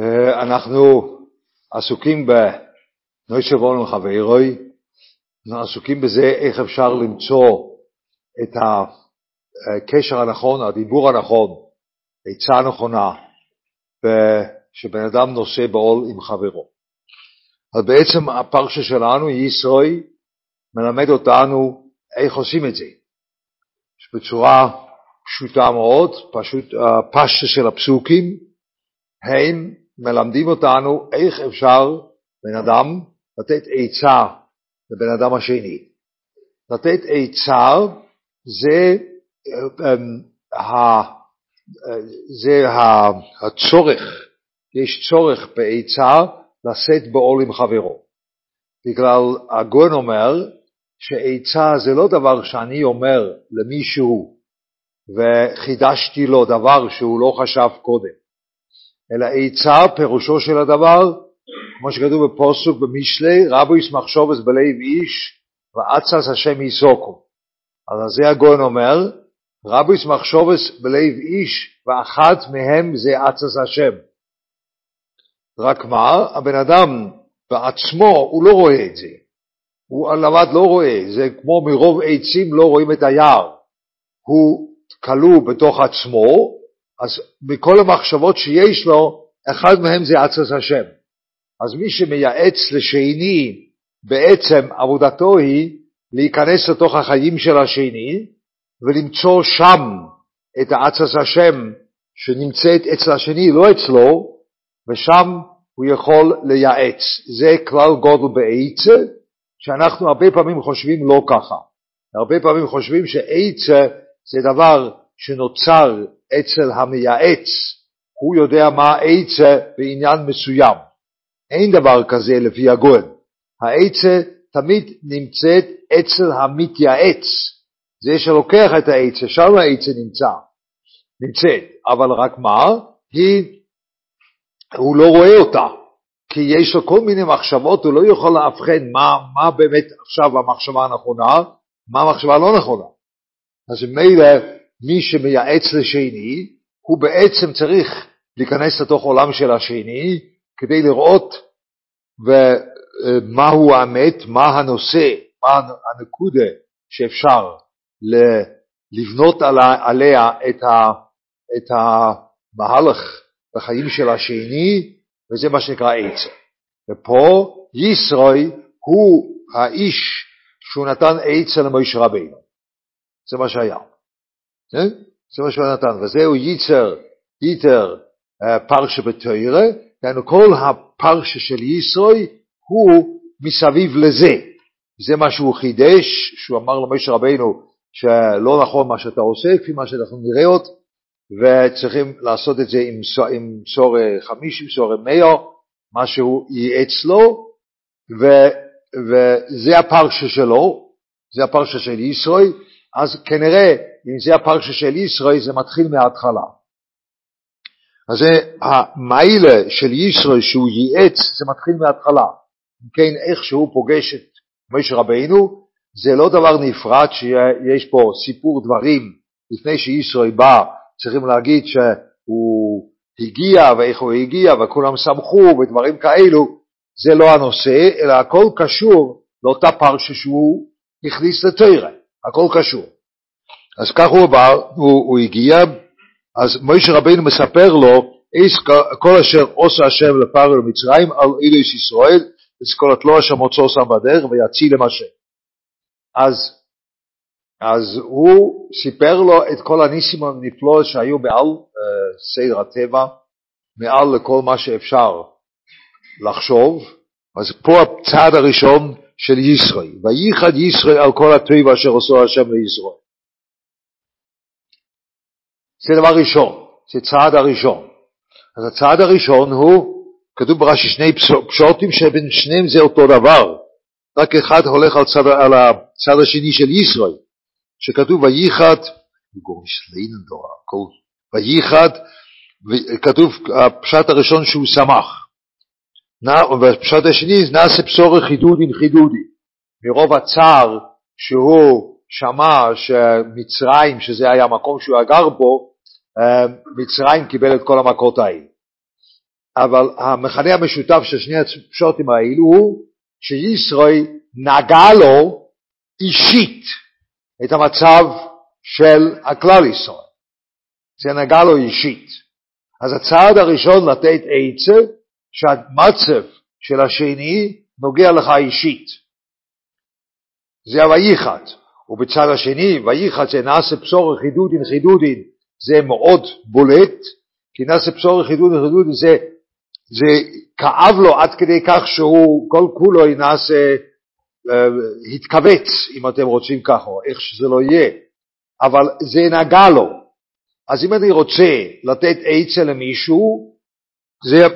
אה, אנחנו עסוקים בנוישה וולן חברוי, אנחנו עסוקים בזה איך אפשר למצוא את הקשר הנכון, הדיבור הנכון, עצה הנכונה, שבן אדם נושא בעול עם חברו. אז בעצם הפרשה שלנו, ישרוי, מלמד אותנו איך עושים את זה. בצורה פשוטה מאוד, פשוט הפשטה של הפסוקים, הם מלמדים אותנו איך אפשר בן אדם לתת עצה לבן אדם השני. לתת עצה זה, אמ, זה הצורך, יש צורך בעצה לשאת בעול עם חברו. בגלל הגון אומר שעצה זה לא דבר שאני אומר למישהו וחידשתי לו דבר שהוא לא חשב קודם. אלא עצה פירושו של הדבר, כמו שכתוב בפוסוק במשלי, רבו ישמח שובס בלב איש ועצס השם יסוקו. אז זה הגאון אומר, רבו ישמח שובס בלב איש ואחת מהם זה עצס השם. רק מה, הבן אדם בעצמו הוא לא רואה את זה. הוא לבד לא רואה, זה כמו מרוב עצים לא רואים את היער. הוא כלוא בתוך עצמו, אז מכל המחשבות שיש לו, אחד מהם זה עצת השם. אז מי שמייעץ לשני, בעצם עבודתו היא להיכנס לתוך החיים של השני ולמצוא שם את העצת השם שנמצאת אצל השני, לא אצלו, ושם הוא יכול לייעץ. זה כלל גודל בעצה, שאנחנו הרבה פעמים חושבים לא ככה. הרבה פעמים חושבים שעצה זה דבר שנוצר אצל המייעץ, הוא יודע מה העצה בעניין מסוים. אין דבר כזה לפי הגויין. העצה תמיד נמצאת אצל המתייעץ. זה שלוקח את העצה, שם העצה נמצא, נמצאת. אבל רק מה? היא, הוא לא רואה אותה. כי יש לו כל מיני מחשבות, הוא לא יכול לאבחן מה, מה באמת עכשיו המחשבה הנכונה, מה המחשבה הלא נכונה. אז מילא מי שמייעץ לשני, הוא בעצם צריך להיכנס לתוך עולם של השני כדי לראות מהו האמת, מה הנושא, מה הנקודה שאפשר לבנות עליה את, המהלך בחיים של השני, וזה מה שנקרא עצה. ופה ישרוי הוא האיש שהוא נתן עצה למשה רבינו. זה מה שהיה. כן? זה מה שהוא נתן, וזהו ייצר, ייתר אה, פרשה בתוירה, דהיינו כל הפרשה של ישרוי הוא מסביב לזה. זה מה שהוא חידש, שהוא אמר למשה רבינו שלא נכון מה שאתה עושה, כפי מה שאנחנו נראה עוד, וצריכים לעשות את זה עם, עם סור חמישים, סור מאו, מה שהוא ייעץ לו, ו, וזה הפרשה שלו, זה הפרשה של ישרוי, אז כנראה אם זה הפרשה של ישראל, זה מתחיל מההתחלה. אז זה המיילה של ישראל שהוא ייעץ, זה מתחיל מההתחלה. אם כן, איך שהוא פוגש את משה רבינו, זה לא דבר נפרד שיש פה סיפור דברים. לפני שישראל בא, צריכים להגיד שהוא הגיע ואיך הוא הגיע וכולם שמחו ודברים כאלו, זה לא הנושא, אלא הכל קשור לאותה פרשה שהוא הכניס לתרא, הכל קשור. אז כך הוא בא, הוא, הוא הגיע, אז מוישה רבינו מספר לו, איס כל אשר עושה השם לפרעה למצרים, על אילוס ישראל, וסקולת לו אשר מוצאו שם בדרך, ויצילם השם. אז, אז הוא סיפר לו את כל הניסים הנפלאות שהיו מעל uh, סדר הטבע, מעל לכל מה שאפשר לחשוב, אז פה הצעד הראשון של ישראל, וייחד ישראל על כל הטבע אשר עשו השם לישראל. זה דבר ראשון, זה צעד הראשון. אז הצעד הראשון הוא, כתוב ברש"י שני פשוטים שבין שניהם זה אותו דבר, רק אחד הולך על, צד, על הצד השני של ישראל, שכתוב וייחד, וייחד, כתוב הפשט הראשון שהוא שמח, והפשט השני נעשה בשורי חידודין חידודי, מרוב הצער שהוא שמע שמצרים, שזה היה המקום שהוא גר בו, מצרים קיבל את כל המכות האלה. אבל המכנה המשותף של שני הפשוטים האלו הוא שישראל נגע לו אישית את המצב של הכלל ישראל. זה נגע לו אישית. אז הצעד הראשון לתת עצה, שהמצב של השני נוגע לך אישית. זה הוויחד. ובצד השני, ויחד זה נעשה בשורך חידודין חידודין, זה מאוד בולט, כי נעשה בשורך חידודין חידודין זה, זה כאב לו עד כדי כך שהוא כל כולו נעשה, אה, התכווץ, אם אתם רוצים ככה, איך שזה לא יהיה, אבל זה נגע לו. אז אם אני רוצה לתת עצה למישהו, זה,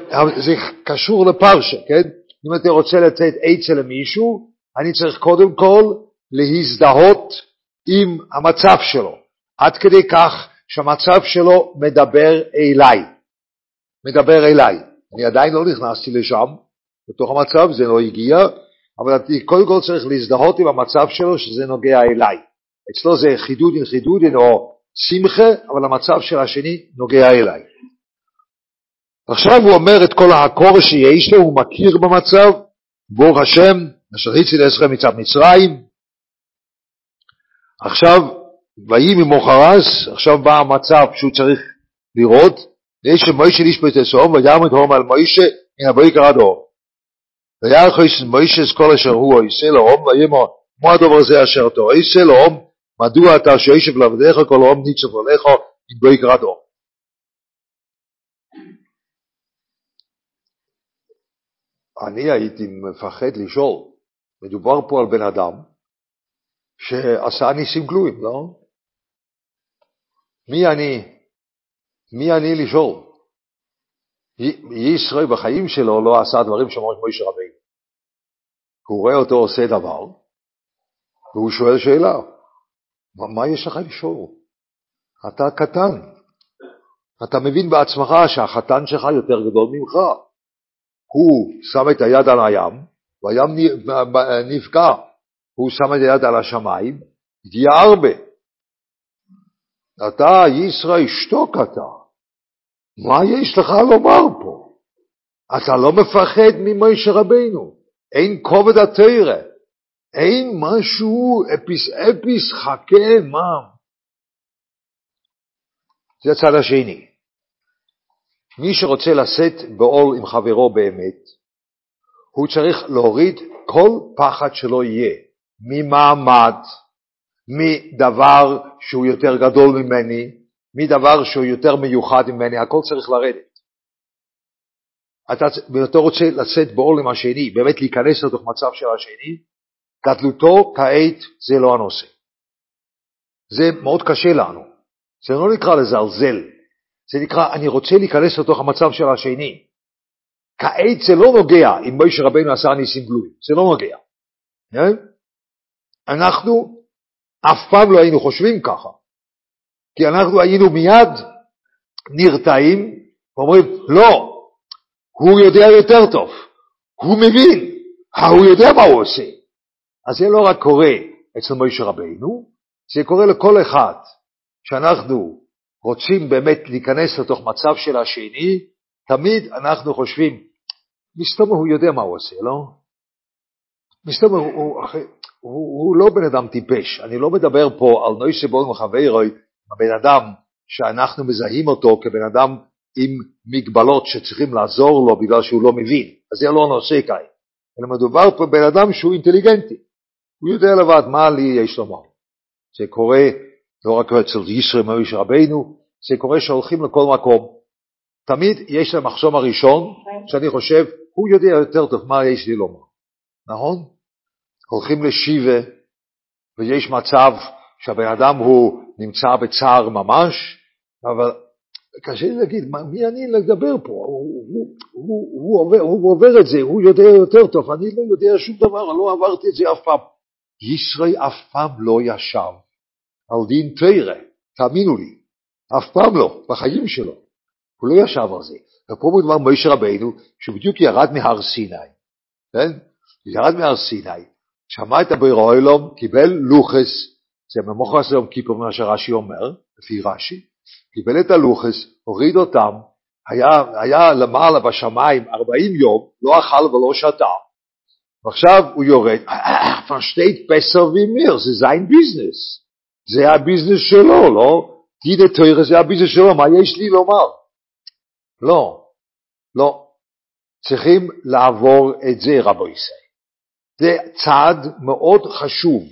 זה קשור לפרשה, כן? אם אתה רוצה לתת עצה למישהו, אני צריך קודם כל להזדהות עם המצב שלו, עד כדי כך שהמצב שלו מדבר אליי. מדבר אליי. אני עדיין לא נכנסתי לשם, בתוך המצב, זה לא הגיע, אבל אני קודם כל צריך להזדהות עם המצב שלו שזה נוגע אליי. אצלו זה חידודין חידודין או שמחה, אבל המצב של השני נוגע אליי. עכשיו הוא אומר את כל הקורא שיש לו, הוא מכיר במצב, ברוך השם, אשר הציל אסכם מצד מצרים. עכשיו, ויהי ממוחרס, עכשיו בא המצב שהוא צריך לראות, יש שמוישה לשפוט אסום, ויאמר הום על מוישה מן הבויקר עד אור. ויחס מוישה את כל אשר הוא עושה לאום, ויאמר, מה הדבר הזה אשר אתה עושה לאום, מדוע אתה שיושב לעבדיך כל אום ניצוף עליך עם בויקר עד אור. אני הייתי מפחד לשאול, מדובר פה על בן אדם שעשה ניסים גלויים, לא? מי אני? מי אני לשאול? ישראל בחיים שלו לא עשה דברים שאומרים כמו איש רבינו. הוא רואה אותו עושה דבר, והוא שואל שאלה, מה, יש לך לשאול? אתה קטן, אתה מבין בעצמך שהחתן שלך יותר גדול ממך. הוא שם את היד על הים, והים נפגע. הוא שם את היד על השמיים, הגיע הרבה. אתה, ישראל, שתוק אתה. מה יש לך לומר פה? אתה לא מפחד ממשה רבינו. אין כובד התרא. אין משהו אפיס אפיס חכה מה. זה הצד השני. מי שרוצה לשאת בעול עם חברו באמת, הוא צריך להוריד כל פחד שלא יהיה, ממעמד, מדבר שהוא יותר גדול ממני, מדבר שהוא יותר מיוחד ממני, הכל צריך לרדת. אתה, אתה רוצה לשאת בעול עם השני, באמת להיכנס לתוך מצב של השני, גדלותו כעת זה לא הנושא. זה מאוד קשה לנו. זה לא נקרא לזלזל, זה נקרא, אני רוצה להיכנס לתוך המצב של השני. כעת זה לא נוגע אם מוישה רבנו עשה ניסים גלויים, זה לא נוגע. כן? אנחנו אף פעם לא היינו חושבים ככה, כי אנחנו היינו מיד נרתעים ואומרים, לא, הוא יודע יותר טוב, הוא מבין, הוא יודע מה הוא עושה. אז זה לא רק קורה אצל מוישה רבנו, זה קורה לכל אחד שאנחנו רוצים באמת להיכנס לתוך מצב של השני, תמיד אנחנו חושבים, מסתובב הוא יודע מה הוא עושה, לא? מסתובב הוא, הוא, הוא, הוא לא בן אדם טיפש, אני לא מדבר פה על נוי שבו מחברוי, הבן אדם שאנחנו מזהים אותו כבן אדם עם מגבלות שצריכים לעזור לו בגלל שהוא לא מבין, אז זה לא נושא כאן, אלא מדובר פה בן אדם שהוא אינטליגנטי, הוא יודע לבד מה לי יש לומר. זה קורה לא רק אצל ישראל מויש רבינו, זה קורה שהולכים לכל מקום. תמיד יש להם מחסום הראשון, שאני חושב, הוא יודע יותר טוב מה יש לי לומר, נכון? הולכים לשיבה, ויש מצב שהבן אדם הוא נמצא בצער ממש, אבל קשה לי להגיד, מי אני לדבר פה? הוא, הוא, הוא, הוא, עובר, הוא עובר את זה, הוא יודע יותר טוב, אני לא יודע שום דבר, לא עברתי את זה אף פעם. ישראל אף פעם לא ישב על דין תרא, תאמינו לי, אף פעם לא, בחיים שלו. הוא לא ישב על זה. ופה מדובר מוישה רבינו, שבדיוק ירד מהר סיני, כן? ירד מהר סיני, שמע את הביר אוילום, קיבל לוחס, זה ממוחס ליום כיפור, מה שרש"י אומר, לפי רש"י, קיבל את הלוחס, הוריד אותם, היה, היה למעלה בשמיים 40 יום, לא אכל ולא שתה, ועכשיו הוא יורד, besser wie mir, זה זין ביזנס, זה הביזנס שלו, לא? תידה תוירה זה הביזנס שלו, מה יש לי לומר? לא, לא. צריכים לעבור את זה רבו ישראל. זה צעד מאוד חשוב.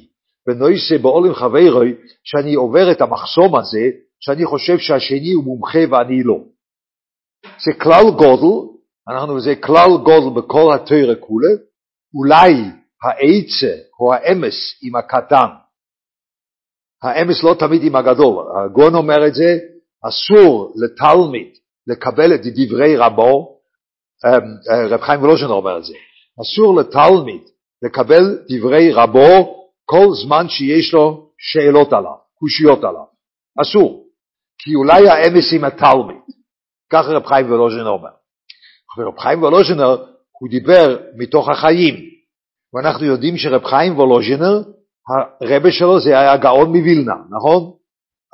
בנויסה בעולם חברוי, שאני עובר את המחסום הזה, שאני חושב שהשני הוא מומחה ואני לא. זה כלל גודל, אנחנו, זה כלל גודל בכל התוירה כולה, אולי העצה או האמס עם הקטן, האמס לא תמיד עם הגדול, הגון אומר את זה, אסור לתלמיד לקבל את דברי רבו, אמ, אה, רב חיים ולוז'נר אומר את זה, אסור לתלמיד לקבל דברי רבו כל זמן שיש לו שאלות עליו, קושיות עליו, אסור, כי אולי האמס עם התלמיד, ככה רב חיים ולוז'נר אומר. ורב חיים ולוז'נר הוא דיבר מתוך החיים, ואנחנו יודעים שרב חיים וולוז'ינר, הרבה שלו זה היה גאון מווילנה, נכון?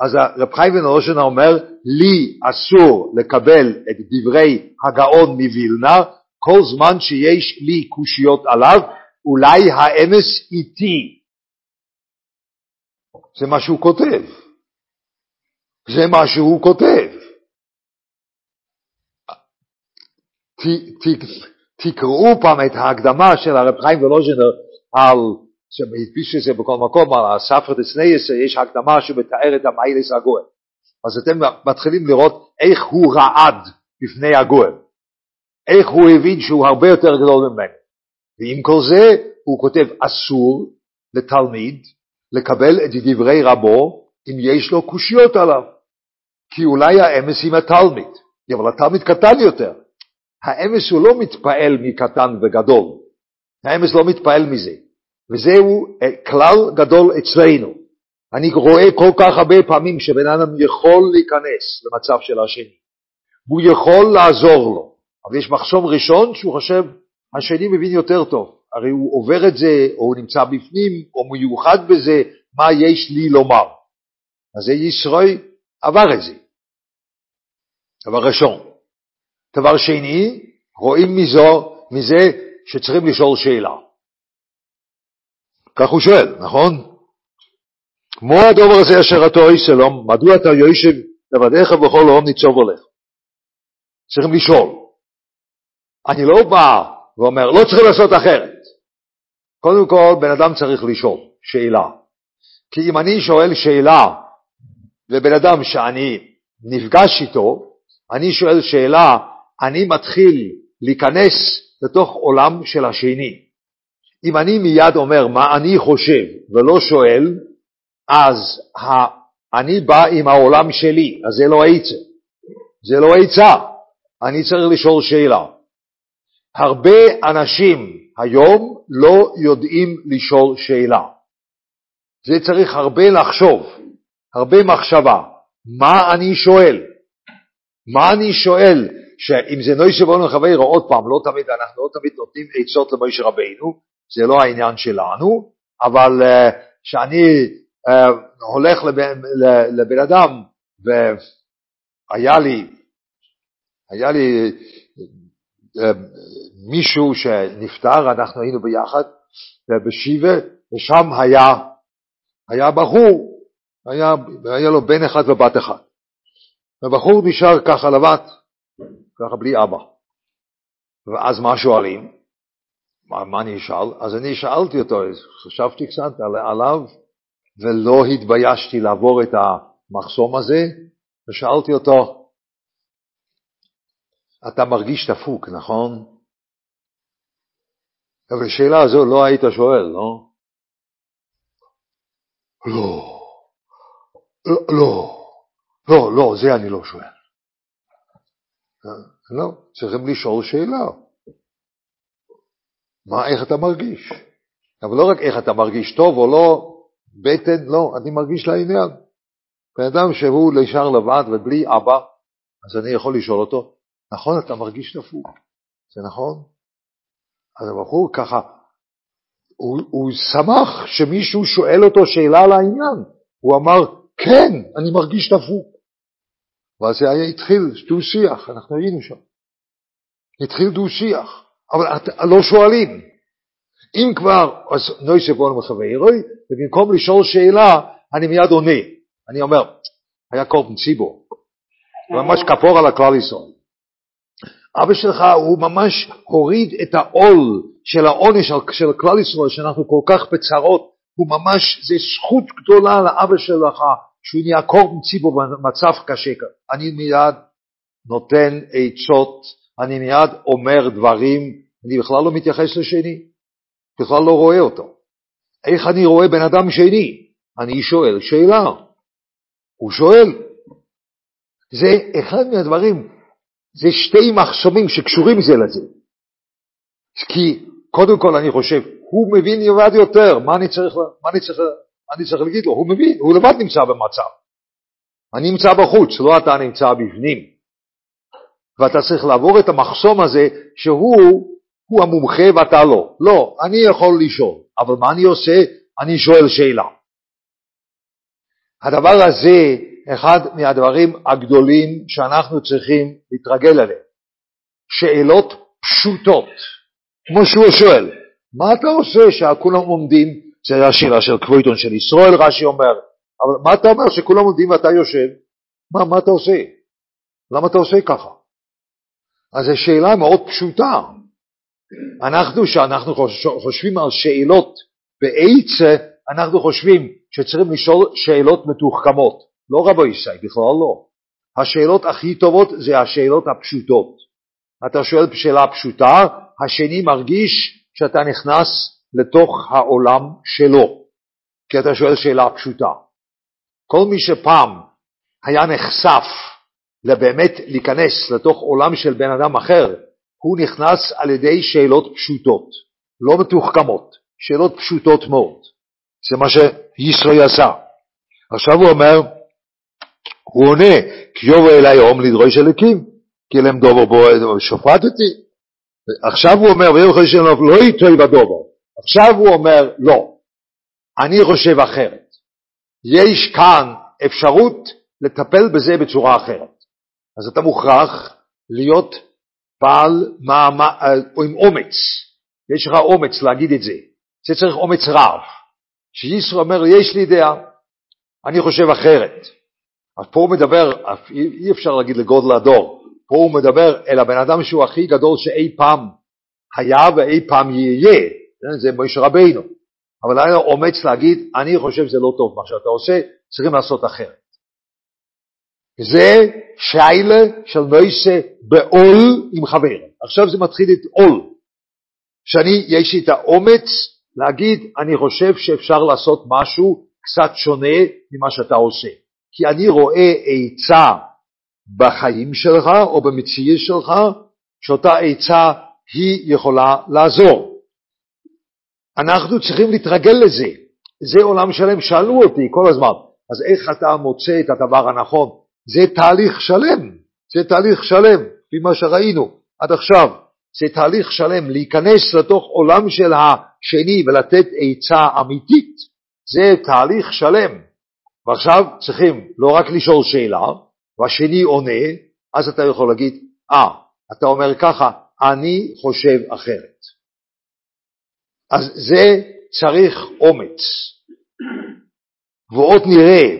אז רב חיים וולוז'ינר אומר, לי אסור לקבל את דברי הגאון מווילנה כל זמן שיש לי קושיות עליו, אולי האמס איתי. זה מה שהוא כותב. זה מה שהוא כותב. ת, ת, תקראו פעם את ההקדמה של הרב חיים ולוז'נר על, שהדפיס את זה בכל מקום, על הספרא דצניעותא, יש הקדמה שמתאר את המעלות הגאון. אז אתם מתחילים לראות איך הוא רעד בפני הגאון. איך הוא הבין שהוא הרבה יותר גדול ממנו. ועם כל זה הוא כותב אסור לתלמיד לקבל את דברי רבו אם יש לו קושיות עליו. כי אולי האמת עם התלמיד, אבל התלמיד קטן יותר. האמס הוא לא מתפעל מקטן וגדול, האמס לא מתפעל מזה, וזהו כלל גדול אצלנו. אני רואה כל כך הרבה פעמים שבן אדם יכול להיכנס למצב של השני, והוא יכול לעזור לו, אבל יש מחסום ראשון שהוא חושב, השני מבין יותר טוב, הרי הוא עובר את זה, או הוא נמצא בפנים, או מיוחד בזה, מה יש לי לומר. אז זה ישראל עבר את זה. דבר ראשון. דבר שני, רואים מזו, מזה שצריכים לשאול שאלה. כך הוא שואל, נכון? כמו הדובר הזה אשר אתה אוי שלום, מדוע אתה יושב לבדיך וכל העום ניצוב הולך? צריכים לשאול. אני לא בא ואומר, לא צריכים לעשות אחרת. קודם כל, בן אדם צריך לשאול שאלה. כי אם אני שואל שאלה לבן אדם שאני נפגש איתו, אני שואל שאלה אני מתחיל להיכנס לתוך עולם של השני. אם אני מיד אומר מה אני חושב ולא שואל, אז אני בא עם העולם שלי, אז זה לא עצה. זה לא עצה, אני צריך לשאול שאלה. הרבה אנשים היום לא יודעים לשאול שאלה. זה צריך הרבה לחשוב, הרבה מחשבה. מה אני שואל? מה אני שואל? שאם זה נוישה ואונו חברו, עוד פעם, לא תמיד, אנחנו לא תמיד נותנים עצות למוישה רבינו, זה לא העניין שלנו, אבל כשאני uh, uh, הולך לבן, לבן אדם, והיה לי, היה לי מישהו שנפטר, אנחנו היינו ביחד בשיבה, ושם היה, היה בחור, היה, היה לו בן אחד ובת אחת. הבחור נשאר ככה לבד, ככה בלי אבא. ואז מה שואלים? מה, מה אני אשאל? אז אני שאלתי אותו, חשבתי קצת על, עליו, ולא התביישתי לעבור את המחסום הזה, ושאלתי אותו, אתה מרגיש דפוק, נכון? אבל השאלה הזו לא היית שואל, לא? לא, לא, לא, לא, לא, זה אני לא שואל. לא, צריכים לשאול שאלה. מה, איך אתה מרגיש? אבל לא רק איך אתה מרגיש, טוב או לא, בטן, לא, אני מרגיש לעניין. בן אדם שהוא נשאר לבד ובלי אבא, אז אני יכול לשאול אותו, נכון, אתה מרגיש דפוק, זה נכון? אז הבחור ככה, הוא, הוא שמח שמישהו שואל אותו שאלה על העניין. הוא אמר, כן, אני מרגיש דפוק. אבל זה היה התחיל דו-שיח, אנחנו היינו שם. התחיל דו-שיח, אבל לא שואלים. אם כבר, אז נויסף בונו מחברוי, ובמקום לשאול שאלה, אני מיד עונה. אני אומר, היה קורבן ציבור, ממש כפור על הכלל ישראל. אבא שלך הוא ממש הוריד את העול של העונש של כלל ישראל, שאנחנו כל כך בצרות, הוא ממש, זה זכות גדולה לאבא שלך שהוא נהיה קורבן ציבור במצב קשה. אני מיד נותן עצות, אני מיד אומר דברים, אני בכלל לא מתייחס לשני, בכלל לא רואה אותו. איך אני רואה בן אדם שני? אני שואל שאלה. הוא שואל. זה אחד מהדברים, זה שתי מחסומים שקשורים זה לזה. כי קודם כל אני חושב, הוא מבין לבד יותר, מה אני צריך, מה אני צריך, מה אני צריך להגיד לו? הוא מבין, הוא לבד נמצא במצב. אני נמצא בחוץ, לא אתה נמצא בפנים. ואתה צריך לעבור את המחסום הזה שהוא הוא המומחה ואתה לא. לא, אני יכול לשאול, אבל מה אני עושה? אני שואל שאלה. הדבר הזה, אחד מהדברים הגדולים שאנחנו צריכים להתרגל עליהם. שאלות פשוטות, כמו שהוא שואל, מה אתה עושה שכולם עומדים, זה השאלה של קוויטון של ישראל, רש"י אומר, אבל מה אתה אומר שכולם עומדים ואתה יושב? מה, מה אתה עושה? למה אתה עושה ככה? אז זו שאלה מאוד פשוטה. אנחנו, כשאנחנו חושבים על שאלות בעצה, אנחנו חושבים שצריכים לשאול שאלות מתוחכמות. לא רבו ישי, בכלל לא. השאלות הכי טובות זה השאלות הפשוטות. אתה שואל שאלה פשוטה, השני מרגיש שאתה נכנס לתוך העולם שלו, כי אתה שואל שאלה פשוטה. כל מי שפעם היה נחשף לבאמת להיכנס לתוך עולם של בן אדם אחר, הוא נכנס על ידי שאלות פשוטות, לא מתוחכמות, שאלות פשוטות מאוד. זה מה שישראל עשה. עכשיו הוא אומר, הוא עונה, כי יובו אלי הום לדרוש אלוקים, כי להם דובר בו שופטתי. עכשיו הוא אומר, ויום חושב לא יטוי בדובר. עכשיו הוא אומר, לא, אני חושב אחרת. יש כאן אפשרות לטפל בזה בצורה אחרת. אז אתה מוכרח להיות בעל מעמד, או עם אומץ, יש לך אומץ להגיד את זה, זה צריך אומץ רב. שישראל אומר, יש לי דעה, אני חושב אחרת. אז פה הוא מדבר, אי אפשר להגיד לגודל הדור, פה הוא מדבר אל הבן אדם שהוא הכי גדול שאי פעם היה ואי פעם יהיה, זה משה רבינו. אבל היה אומץ להגיד, אני חושב שזה לא טוב מה שאתה עושה, צריכים לעשות אחרת. זה שיילה של מוישה בעול עם חבר. עכשיו זה מתחיל את עול. שאני, יש לי את האומץ להגיד, אני חושב שאפשר לעשות משהו קצת שונה ממה שאתה עושה. כי אני רואה עצה בחיים שלך או במציאות שלך, שאותה עצה היא יכולה לעזור. אנחנו צריכים להתרגל לזה. זה עולם שלם. שאלו אותי כל הזמן, אז איך אתה מוצא את הדבר הנכון? זה תהליך שלם, זה תהליך שלם, לפי מה שראינו עד עכשיו. זה תהליך שלם, להיכנס לתוך עולם של השני ולתת עצה אמיתית, זה תהליך שלם. ועכשיו צריכים לא רק לשאול שאלה, והשני עונה, אז אתה יכול להגיד, אה, ah, אתה אומר ככה, אני חושב אחרת. אז זה צריך אומץ. ועוד נראה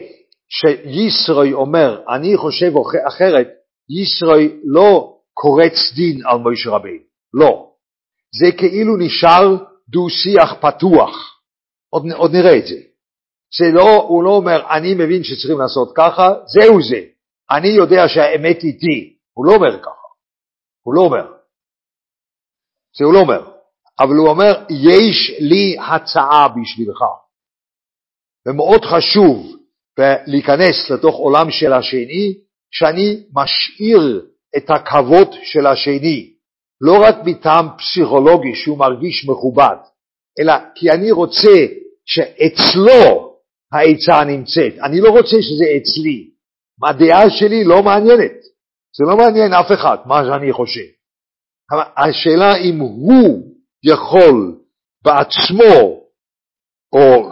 שישרוי אומר, אני חושב אחרת, ישרוי לא קורץ דין על משה רבינו, לא. זה כאילו נשאר דו-שיח פתוח, עוד, עוד נראה את זה. זה לא, הוא לא אומר, אני מבין שצריכים לעשות ככה, זהו זה. אני יודע שהאמת איתי. הוא לא אומר ככה. הוא לא אומר. זה הוא לא אומר. אבל הוא אומר, יש לי הצעה בשבילך. ומאוד חשוב להיכנס לתוך עולם של השני, שאני משאיר את הכבוד של השני, לא רק מטעם פסיכולוגי שהוא מרגיש מכובד, אלא כי אני רוצה שאצלו העצה נמצאת. אני לא רוצה שזה אצלי. הדעה שלי לא מעניינת. זה לא מעניין אף אחד, מה שאני חושב. השאלה אם הוא יכול בעצמו, או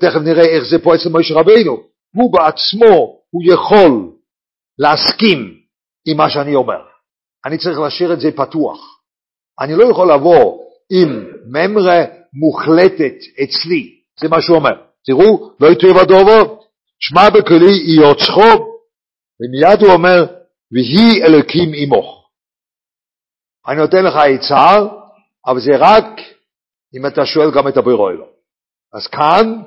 תכף נראה איך זה פה אצל משה רבינו, הוא בעצמו, הוא יכול להסכים עם מה שאני אומר. אני צריך להשאיר את זה פתוח. אני לא יכול לבוא עם ממרה מוחלטת אצלי, זה מה שהוא אומר. תראו, לא יטריב הדובר, שמע בקולי יוצחו, ומיד הוא אומר, ויהי אלוקים עמוך. אני נותן לך עצה, אבל זה רק אם אתה שואל גם את הברירו אלו. אז כאן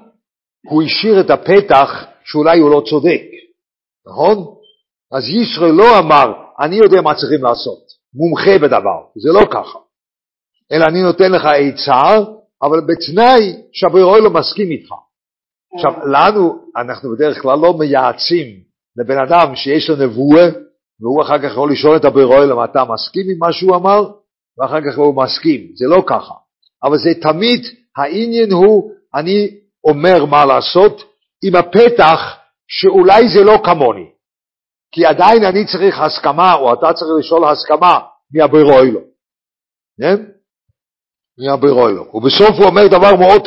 הוא השאיר את הפתח שאולי הוא לא צודק, נכון? אז ישראל לא אמר, אני יודע מה צריכים לעשות, מומחה בדבר, זה לא ככה. אלא אני נותן לך עצה, אבל בתנאי שהברירו לא מסכים איתך. עכשיו, לנו, אנחנו בדרך כלל לא מייעצים לבן אדם שיש לו נבואה, והוא אחר כך יכול לשאול את הברירו אם אתה מסכים עם מה שהוא אמר, ואחר כך הוא מסכים, זה לא ככה. אבל זה תמיד, העניין הוא, אני אומר מה לעשות, עם הפתח שאולי זה לא כמוני, כי עדיין אני צריך הסכמה, או אתה צריך לשאול הסכמה מהברירו כן? מהברירו ובסוף הוא אומר דבר מאוד,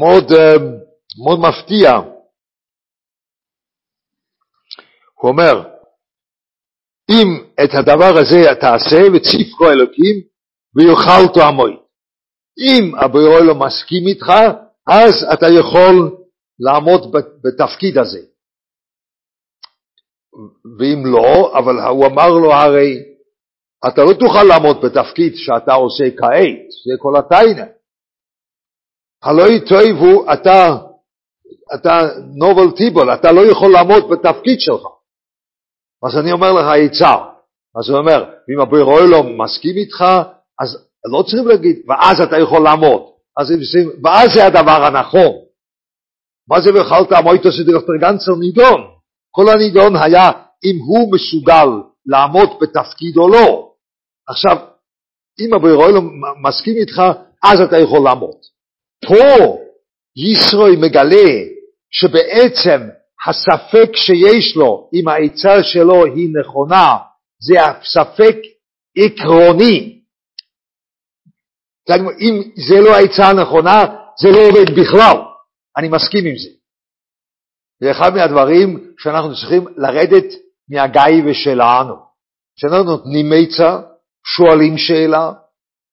מאוד, אה, מאוד מפתיע. הוא אומר, אם את הדבר הזה תעשה וציפקו אלוקים ויאכלתו עמוי. אם הבורא לא מסכים איתך, אז אתה יכול לעמוד בתפקיד הזה. ואם לא, אבל הוא אמר לו הרי, אתה לא תוכל לעמוד בתפקיד שאתה עושה כעת, זה כל הטיינה. הלא יטויבו, אתה, אתה נובל טיבול, אתה לא יכול לעמוד בתפקיד שלך. אז אני אומר לך עצה. אז הוא אומר, ואם הבורא לא מסכים איתך, אז לא צריכים להגיד, ואז אתה יכול לעמוד. אז ואז זה הדבר הנכון. מה זה ואכלת המויטוס דרטרגנצר נידון? כל הנידון היה אם הוא מסוגל לעמוד בתפקיד או לא. עכשיו, אם הבורא לא מסכים איתך, אז אתה יכול לעמוד. פה ישרוי מגלה שבעצם הספק שיש לו אם העצה שלו היא נכונה, זה הספק עקרוני. אם זה לא העצה הנכונה, זה לא עובד בכלל. אני מסכים עם זה. זה אחד מהדברים שאנחנו צריכים לרדת מהגיא שלנו. כשאנחנו נותנים עצה, שואלים שאלה,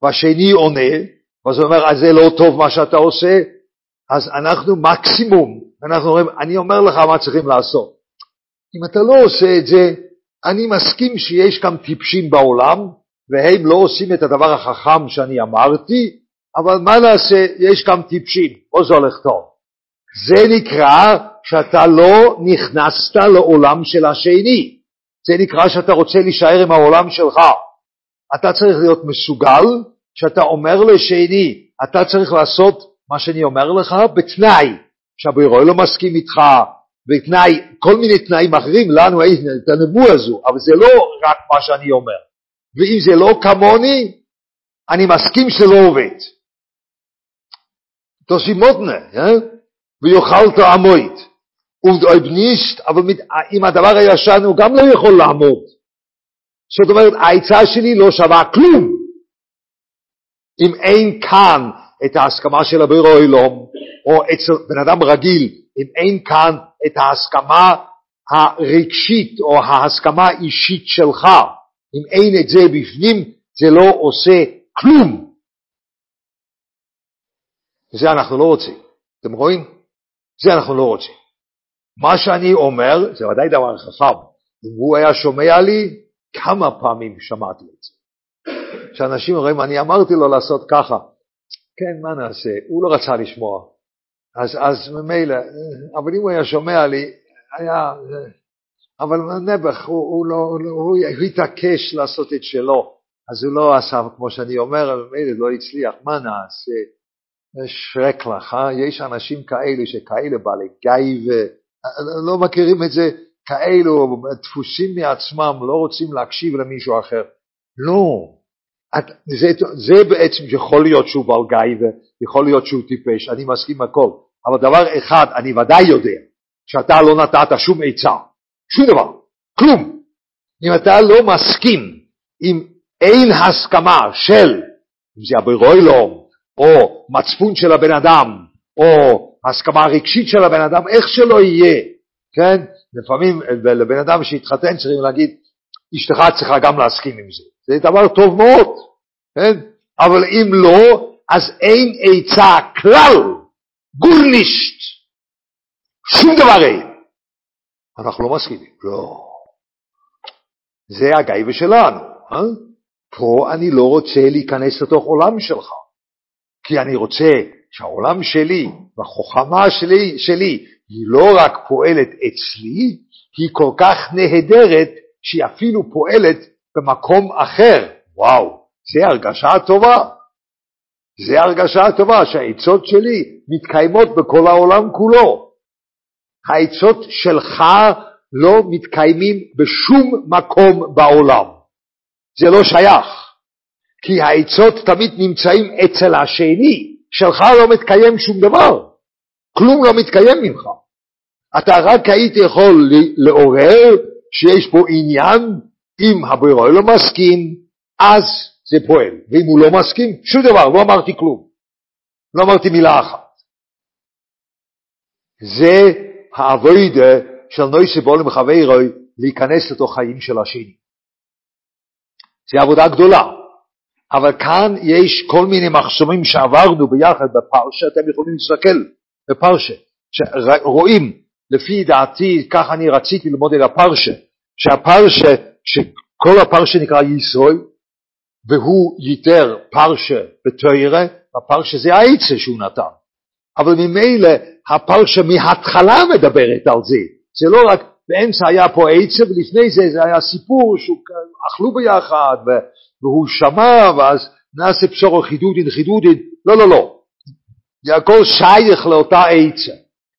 והשני עונה, ואז הוא אומר, אז זה לא טוב מה שאתה עושה, אז אנחנו מקסימום, אנחנו אומרים, אני אומר לך מה צריכים לעשות. אם אתה לא עושה את זה, אני מסכים שיש גם טיפשים בעולם, והם לא עושים את הדבר החכם שאני אמרתי, אבל מה נעשה, יש גם טיפשים, או זה הולך טוב. זה נקרא שאתה לא נכנסת לעולם של השני. זה נקרא שאתה רוצה להישאר עם העולם שלך. אתה צריך להיות מסוגל, שאתה אומר לשני, אתה צריך לעשות מה שאני אומר לך בתנאי שהבורא לא מסכים איתך, בתנאי, כל מיני תנאים אחרים, לנו אין את הנבואה הזו, אבל זה לא רק מה שאני אומר. ואם זה לא כמוני, אני מסכים שזה לא עובד. תוסי מותנה, אה? ויאכלת עמוית. ובאויב נישט, אבל עם הדבר הישן הוא גם לא יכול לעמוד. זאת אומרת, העצה שלי לא שווה כלום. אם אין כאן את ההסכמה של הבורא עולם, או אצל בן אדם רגיל, אם אין כאן את ההסכמה הרגשית או ההסכמה האישית שלך, אם אין את זה בפנים, זה לא עושה כלום. זה אנחנו לא רוצים. אתם רואים? זה אנחנו לא רוצים. מה שאני אומר, זה ודאי דבר חכם. אם הוא היה שומע לי, כמה פעמים שמעתי את זה. שאנשים רואים, אני אמרתי לו לעשות ככה. כן, מה נעשה? הוא לא רצה לשמוע. אז, אז ממילא, אבל אם הוא היה שומע לי, היה... אבל נעבך, הוא, הוא, לא, הוא, הוא התעקש לעשות את שלו, אז הוא לא עשה כמו שאני אומר, ממילא לא הצליח, מה נעשה? שרק לך, אה? יש אנשים כאלו שכאלה בעלי גיא. לא מכירים את זה, כאלו דפוסים מעצמם, לא רוצים להקשיב למישהו אחר. לא, זה, זה בעצם יכול להיות שהוא בעל גיא ויכול להיות שהוא טיפש, אני מסכים הכל, אבל דבר אחד אני ודאי יודע, שאתה לא נתת שום עצה, שום דבר, כלום. אם אתה לא מסכים, אם אין הסכמה של, אם זה הברוילום, או מצפון של הבן אדם, או הסכמה רגשית של הבן אדם, איך שלא יהיה, כן? לפעמים לבן אדם שהתחתן צריכים להגיד, אשתך צריכה גם להסכים עם זה. זה דבר טוב מאוד, כן? אבל אם לא, אז אין עצה כלל, גורנישט, שום דבר אין. אנחנו לא מסכימים, לא. זה הגייבה שלנו. אה? פה אני לא רוצה להיכנס לתוך עולם שלך, כי אני רוצה שהעולם שלי והחוכמה שלי, שלי היא לא רק פועלת אצלי, היא כל כך נהדרת שהיא אפילו פועלת במקום אחר. וואו, זה הרגשה טובה. זה הרגשה טובה שהעצות שלי מתקיימות בכל העולם כולו. העצות שלך לא מתקיימים בשום מקום בעולם. זה לא שייך, כי העצות תמיד נמצאים אצל השני, שלך לא מתקיים שום דבר, כלום לא מתקיים ממך. אתה רק היית יכול לעורר שיש פה עניין, אם הבורא לא מסכים, אז זה פועל, ואם הוא לא מסכים, שום דבר, לא אמרתי כלום, לא אמרתי מילה אחת. זה האבוידה של נויסי בולם חברוי להיכנס לתוך חיים של השני. זו עבודה גדולה, אבל כאן יש כל מיני מחסומים שעברנו ביחד בפרשה, אתם יכולים להסתכל בפרשה, שרואים, לפי דעתי, ככה אני רציתי ללמוד את הפרשה, שהפרשה, שכל הפרשה נקרא ישראל, והוא ייתר פרשה בתוירה, הפרשה זה העצה שהוא נתן. אבל ממילא הפרשה מההתחלה מדברת על זה. זה לא רק באמצע היה פה עצה ולפני זה זה היה סיפור שאכלו ביחד והוא שמע ואז נעשה פשורו חידודין חידודין. לא, לא, לא. זה הכל שייך לאותה עצה.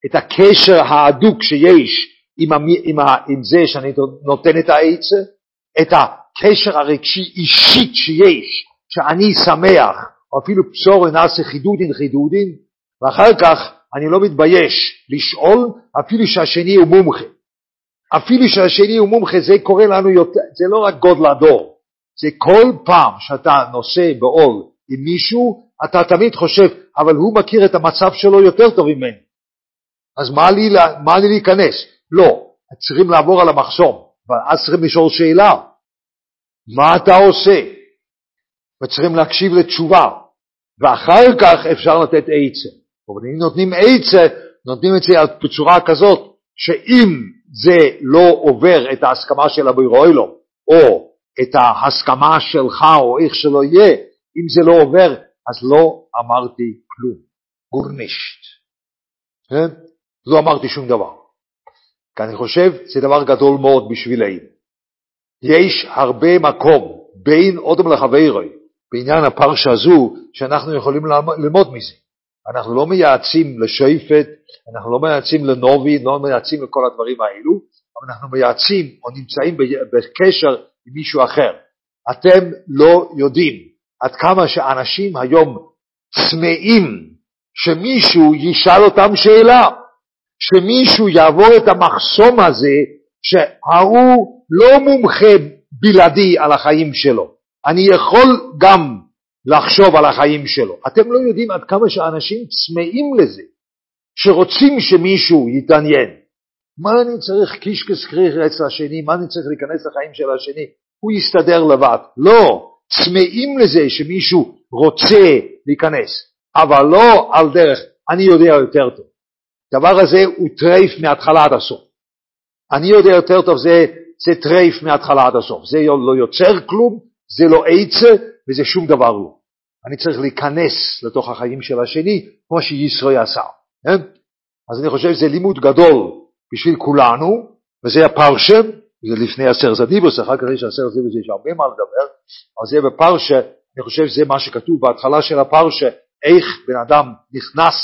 את הקשר ההדוק שיש עם, המ... עם, ה... עם זה שאני נותן את העצה, את הקשר הרגשי אישית שיש, שאני שמח, או אפילו פשורו נעשה חידודין חידודין, ואחר כך אני לא מתבייש לשאול אפילו שהשני הוא מומחה. אפילו שהשני הוא מומחה זה קורה לנו יותר, זה לא רק גודל הדור, זה כל פעם שאתה נושא בעול עם מישהו, אתה תמיד חושב, אבל הוא מכיר את המצב שלו יותר טוב ממני. אז מה לי, מה לי להיכנס? לא, צריכים לעבור על המחסום, ואז צריכים לשאול שאלה, מה אתה עושה? וצריכים להקשיב לתשובה, ואחר כך אפשר לתת עצם. אבל אם נותנים עצה, נותנים את זה בצורה כזאת, שאם זה לא עובר את ההסכמה של הבירוילום, או את ההסכמה שלך, או איך שלא יהיה, אם זה לא עובר, אז לא אמרתי כלום. גורנישט. כן? לא אמרתי שום דבר. כי אני חושב שזה דבר גדול מאוד בשבילנו. יש הרבה מקום בין אודם לחברי בעניין הפרשה הזו שאנחנו יכולים ללמוד מזה. אנחנו לא מייעצים לשופט, אנחנו לא מייעצים לנובי, לא מייעצים לכל הדברים האלו, אבל אנחנו מייעצים או נמצאים בקשר עם מישהו אחר. אתם לא יודעים עד כמה שאנשים היום צמאים שמישהו ישאל אותם שאלה, שמישהו יעבור את המחסום הזה שההוא לא מומחה בלעדי על החיים שלו. אני יכול גם לחשוב על החיים שלו. אתם לא יודעים עד כמה שאנשים צמאים לזה, שרוצים שמישהו יתעניין. מה אני צריך קישקעס קריכן אצל השני, מה אני צריך להיכנס לחיים של השני? הוא יסתדר לבד. לא, צמאים לזה שמישהו רוצה להיכנס, אבל לא על דרך, אני יודע יותר טוב. הדבר הזה הוא טרייף מההתחלה עד הסוף. אני יודע יותר טוב, זה, זה טרייף מההתחלה עד הסוף. זה לא יוצר כלום, זה לא עצה, וזה שום דבר לא. אני צריך להיכנס לתוך החיים של השני, כמו שיתרו עשה. כן? אז אני חושב שזה לימוד גדול בשביל כולנו, וזה הפרשה, זה לפני עשר זדיבוס, אחר כך יש עשר זדיבוס, יש הרבה מה לדבר, אבל זה בפרשה, אני חושב שזה מה שכתוב בהתחלה של הפרשה, איך בן אדם נכנס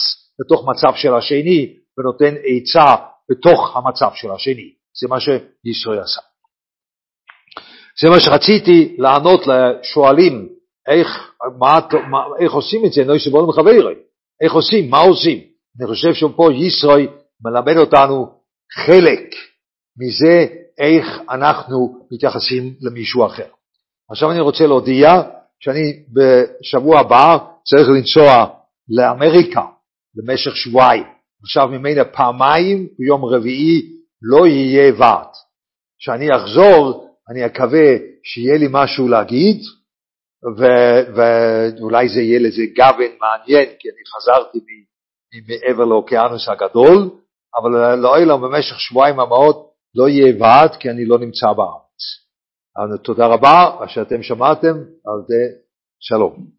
לתוך מצב של השני ונותן עצה בתוך המצב של השני. זה מה שישראל עשה. זה מה שרציתי לענות לשואלים, איך, מה, מה, איך עושים את זה, נוי שבולם חברי, איך עושים, מה עושים. אני חושב שפה ישראל מלמד אותנו חלק מזה איך אנחנו מתייחסים למישהו אחר. עכשיו אני רוצה להודיע שאני בשבוע הבא צריך לנסוע לאמריקה למשך שבועיים. עכשיו ממילא פעמיים, ביום רביעי לא יהיה ועד. כשאני אחזור, אני אקווה שיהיה לי משהו להגיד, ו- ואולי זה יהיה לזה גוון מעניין, כי אני חזרתי מעבר לאוקיינוס הגדול, אבל לאוילם במשך שבועיים המאות לא יהיה ועד, כי אני לא נמצא בארץ. אז תודה רבה, מה שאתם שמעתם, אז שלום.